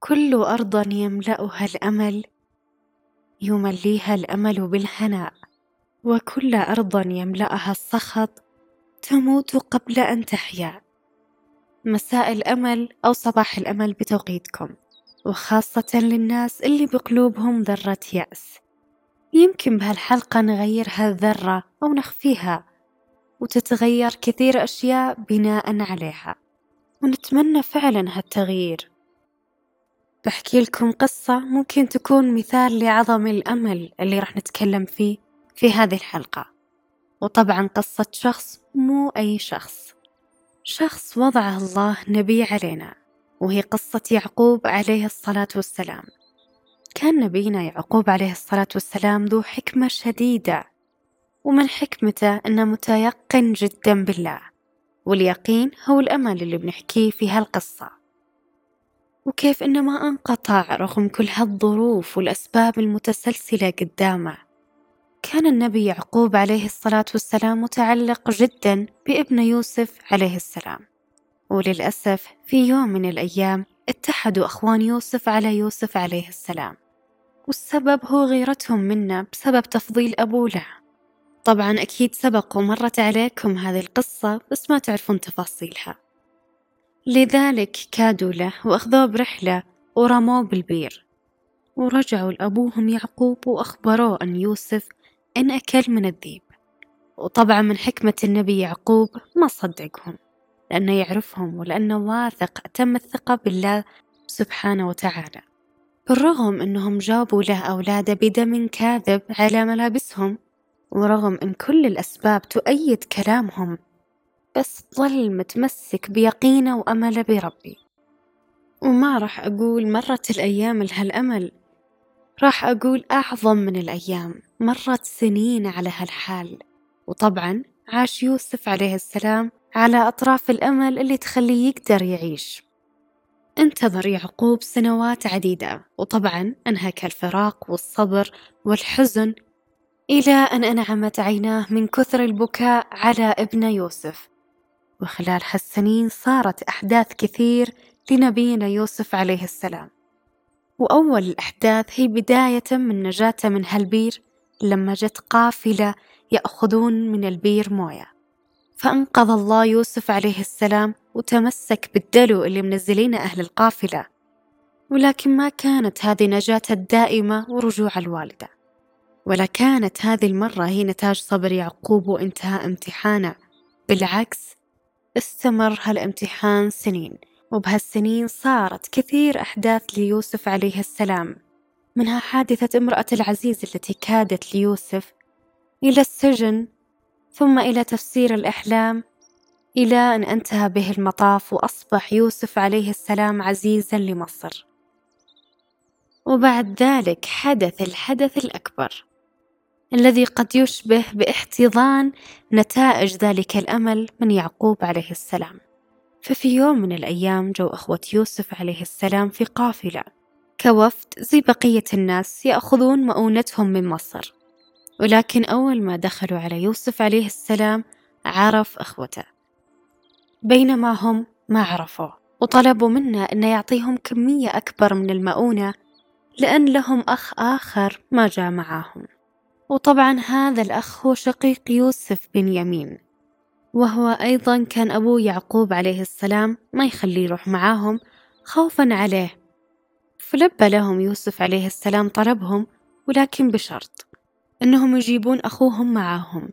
كل أرض يملأها الأمل يمليها الأمل بالهناء وكل أرض يملأها السخط تموت قبل أن تحيا. مساء الأمل أو صباح الأمل بتوقيتكم وخاصة للناس اللي بقلوبهم ذرة يأس. يمكن بهالحلقة نغير هالذرة أو نخفيها وتتغير كثير أشياء بناء عليها ونتمنى فعلا هالتغيير. بحكي لكم قصة ممكن تكون مثال لعظم الأمل اللي راح نتكلم فيه في هذه الحلقة. وطبعا قصة شخص مو أي شخص. شخص وضعه الله نبي علينا وهي قصة يعقوب عليه الصلاة والسلام. كان نبينا يعقوب عليه الصلاة والسلام ذو حكمة شديدة ومن حكمته أنه متيقن جدا بالله. واليقين هو الأمل اللي بنحكيه في هالقصة. وكيف إنه ما انقطع رغم كل هالظروف والأسباب المتسلسلة قدامه. كان النبي يعقوب عليه الصلاة والسلام متعلق جدا بابن يوسف عليه السلام. وللأسف في يوم من الأيام اتحدوا أخوان يوسف على يوسف عليه السلام. والسبب هو غيرتهم منه بسبب تفضيل أبوه له طبعا أكيد سبق ومرت عليكم هذه القصة بس ما تعرفون تفاصيلها. لذلك كادوا له وأخذوه برحلة ورموه بالبير. ورجعوا لأبوهم يعقوب وأخبروه أن يوسف إن أكل من الذيب. وطبعا من حكمة النبي يعقوب ما صدقهم لأنه يعرفهم ولأنه واثق أتم الثقة بالله سبحانه وتعالى. بالرغم أنهم جابوا له أولاده بدم كاذب على ملابسهم ورغم أن كل الأسباب تؤيد كلامهم بس ظل متمسك بيقينه وأمله بربي. وما راح أقول مرت الأيام لهالأمل راح أقول أعظم من الأيام مرت سنين على هالحال. وطبعا عاش يوسف عليه السلام على أطراف الأمل اللي تخليه يقدر يعيش. انتظر يعقوب سنوات عديدة وطبعا أنهك الفراق والصبر والحزن إلى أن أنعمت عيناه من كثر البكاء على ابن يوسف. وخلال هالسنين صارت أحداث كثير لنبينا يوسف عليه السلام. وأول الأحداث هي بداية من نجاته من هالبير لما جت قافلة يأخذون من البير موية. فأنقذ الله يوسف عليه السلام وتمسك بالدلو اللي منزلينه أهل القافلة. ولكن ما كانت هذه نجاته الدائمة ورجوع الوالدة. ولا كانت هذه المرة هي نتاج صبر يعقوب وانتهاء امتحانه. بالعكس استمر هالامتحان سنين وبهالسنين صارت كثير أحداث ليوسف عليه السلام منها حادثة امرأة العزيز التي كادت ليوسف إلى السجن ثم إلى تفسير الأحلام إلى أن انتهى به المطاف وأصبح يوسف عليه السلام عزيزا لمصر. وبعد ذلك حدث الحدث الأكبر. الذي قد يشبه باحتضان نتائج ذلك الأمل من يعقوب عليه السلام. ففي يوم من الأيام جو أخوة يوسف عليه السلام في قافلة. كوفد زي بقية الناس يأخذون مؤونتهم من مصر. ولكن أول ما دخلوا على يوسف عليه السلام عرف أخوته. بينما هم ما عرفوه وطلبوا منه أنه يعطيهم كمية أكبر من المؤونة لأن لهم أخ آخر ما جاء معاهم. وطبعا هذا الأخ هو شقيق يوسف بن يمين. وهو أيضا كان أبوه يعقوب عليه السلام ما يخليه يروح معاهم خوفا عليه. فلبى لهم يوسف عليه السلام طلبهم ولكن بشرط أنهم يجيبون أخوهم معاهم.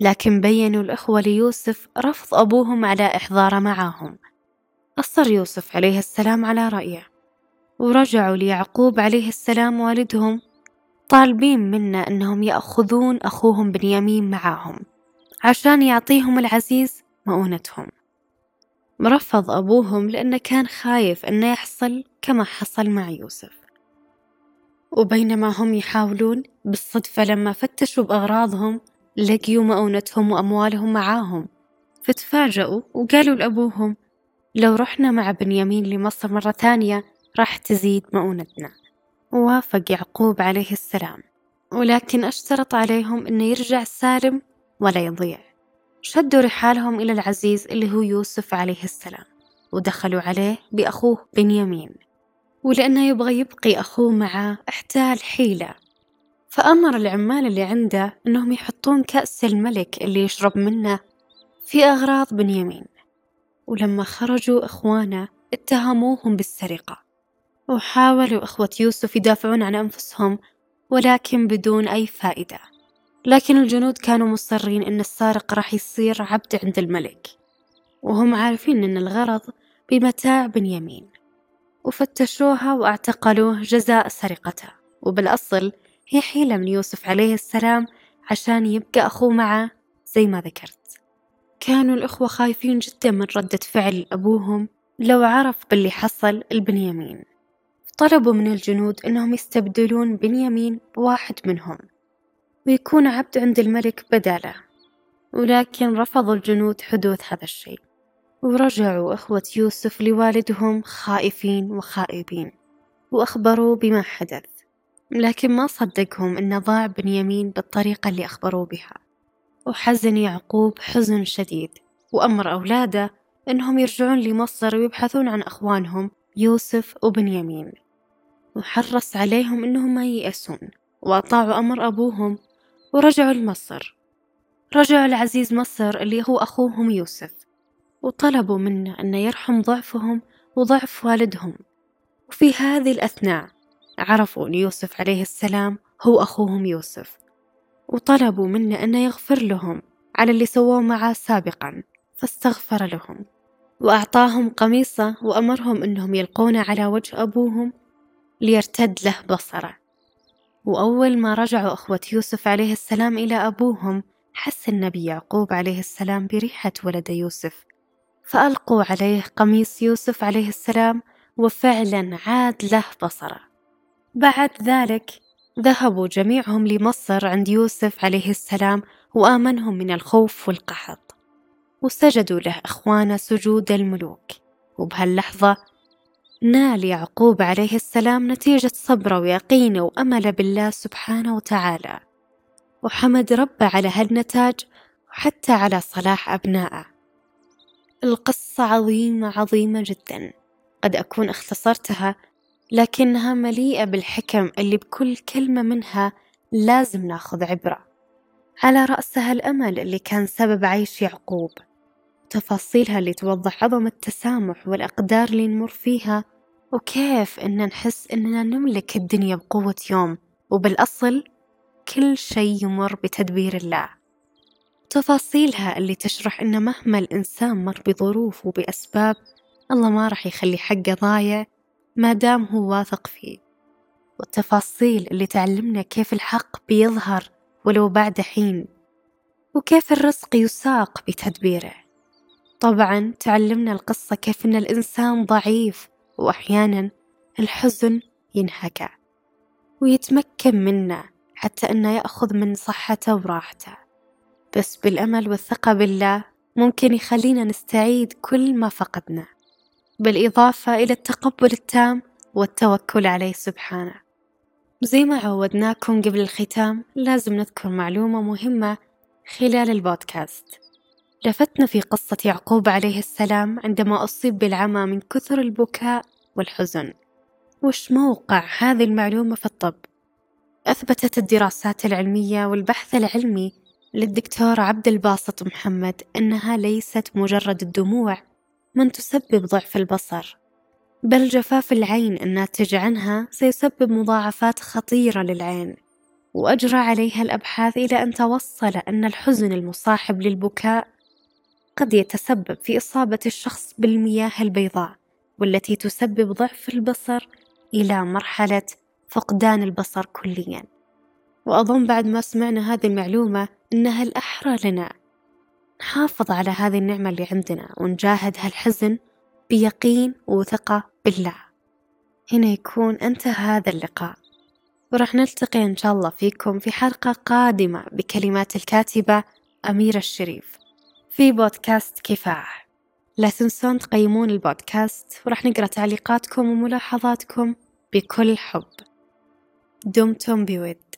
لكن بينوا الأخوة ليوسف رفض أبوهم على إحضاره معاهم. أصر يوسف عليه السلام على رأيه. ورجعوا ليعقوب عليه السلام والدهم طالبين منا أنهم يأخذون أخوهم بنيامين معاهم عشان يعطيهم العزيز مؤونتهم. رفض أبوهم لأنه كان خايف أنه يحصل كما حصل مع يوسف. وبينما هم يحاولون بالصدفة لما فتشوا بأغراضهم لقيوا مؤونتهم وأموالهم معاهم. فتفاجأوا وقالوا لأبوهم لو رحنا مع بنيامين لمصر مرة ثانية راح تزيد مؤونتنا. ووافق يعقوب عليه السلام. ولكن أشترط عليهم أنه يرجع سالم ولا يضيع. شدوا رحالهم إلى العزيز اللي هو يوسف عليه السلام ودخلوا عليه بأخوه بنيامين. ولأنه يبغى يبقي أخوه معه احتال حيلة. فأمر العمال اللي عنده أنهم يحطون كأس الملك اللي يشرب منه في أغراض بنيامين. ولما خرجوا إخوانه اتهموهم بالسرقة. وحاولوا إخوة يوسف يدافعون عن أنفسهم ولكن بدون أي فائدة. لكن الجنود كانوا مصرين أن السارق راح يصير عبد عند الملك وهم عارفين أن الغرض بمتاع بنيامين. وفتشوها واعتقلوه جزاء سرقته وبالأصل هي حيلة من يوسف عليه السلام عشان يبقى أخوه معه زي ما ذكرت. كانوا الأخوة خايفين جدا من ردة فعل أبوهم لو عرف باللي حصل البنيامين طلبوا من الجنود أنهم يستبدلون بنيامين بواحد منهم. ويكون عبد عند الملك بداله. ولكن رفض الجنود حدوث هذا الشيء. ورجعوا إخوة يوسف لوالدهم خائفين وخائبين. وأخبروه بما حدث. لكن ما صدقهم أن ضاع بنيامين بالطريقة اللي أخبروه بها. وحزن يعقوب حزن شديد. وأمر أولاده أنهم يرجعون لمصر ويبحثون عن أخوانهم يوسف وبنيامين. وحرص عليهم أنهم ما ييأسون وأطاعوا أمر أبوهم ورجعوا لمصر. رجعوا لعزيز مصر اللي هو أخوهم يوسف وطلبوا منه أن يرحم ضعفهم وضعف والدهم. وفي هذه الأثناء عرفوا أن يوسف عليه السلام هو أخوهم يوسف وطلبوا منه أنه يغفر لهم على اللي سووه معه سابقا فاستغفر لهم. وأعطاهم قميصة وأمرهم أنهم يلقونه على وجه أبوهم ليرتد له بصره. وأول ما رجعوا أخوة يوسف عليه السلام إلى أبوهم حس النبي يعقوب عليه السلام بريحة ولد يوسف. فألقوا عليه قميص يوسف عليه السلام وفعلا عاد له بصره. بعد ذلك ذهبوا جميعهم لمصر عند يوسف عليه السلام وآمنهم من الخوف والقحط. وسجدوا له إخوانه سجود الملوك. وبهاللحظة نال يعقوب عليه السلام نتيجة صبره ويقينه وأمله بالله سبحانه وتعالى. وحمد ربه على هالنتاج وحتى على صلاح أبنائه. القصة عظيمة عظيمة جدا. قد أكون اختصرتها لكنها مليئة بالحكم اللي بكل كلمة منها لازم ناخذ عبرة. على رأسها الأمل اللي كان سبب عيش يعقوب. تفاصيلها اللي توضح عظم التسامح والأقدار اللي نمر فيها وكيف إن نحس إننا نملك الدنيا بقوة يوم وبالأصل كل شي يمر بتدبير الله. تفاصيلها اللي تشرح إن مهما الإنسان مر بظروف وبأسباب الله ما راح يخلي حقه ضايع ما دام هو واثق فيه. والتفاصيل اللي تعلمنا كيف الحق بيظهر ولو بعد حين وكيف الرزق يساق بتدبيره. طبعا تعلمنا القصة كيف أن الإنسان ضعيف وأحيانا الحزن ينهكى ويتمكن منه حتى أنه يأخذ من صحته وراحته. بس بالأمل والثقة بالله ممكن يخلينا نستعيد كل ما فقدنا بالإضافة إلى التقبل التام والتوكل عليه سبحانه. زي ما عودناكم قبل الختام لازم نذكر معلومة مهمة خلال البودكاست. لفتنا في قصة يعقوب عليه السلام عندما أصيب بالعمى من كثر البكاء والحزن وش موقع هذه المعلومة في الطب؟ أثبتت الدراسات العلمية والبحث العلمي للدكتور عبد الباسط محمد أنها ليست مجرد الدموع من تسبب ضعف البصر بل جفاف العين الناتج عنها سيسبب مضاعفات خطيرة للعين وأجرى عليها الأبحاث إلى أن توصل أن الحزن المصاحب للبكاء قد يتسبب في إصابة الشخص بالمياه البيضاء والتي تسبب ضعف البصر إلى مرحلة فقدان البصر كليا. وأظن بعد ما سمعنا هذه المعلومة إنها الأحرى لنا. نحافظ على هذه النعمة اللي عندنا ونجاهد هالحزن بيقين وثقة بالله. هنا يكون انتهى هذا اللقاء. وراح نلتقي إن شاء الله فيكم في حلقة قادمة بكلمات الكاتبة أميرة الشريف. في بودكاست كفاح لا تنسون تقيمون البودكاست وراح نقرأ تعليقاتكم وملاحظاتكم بكل حب. دمتم بود.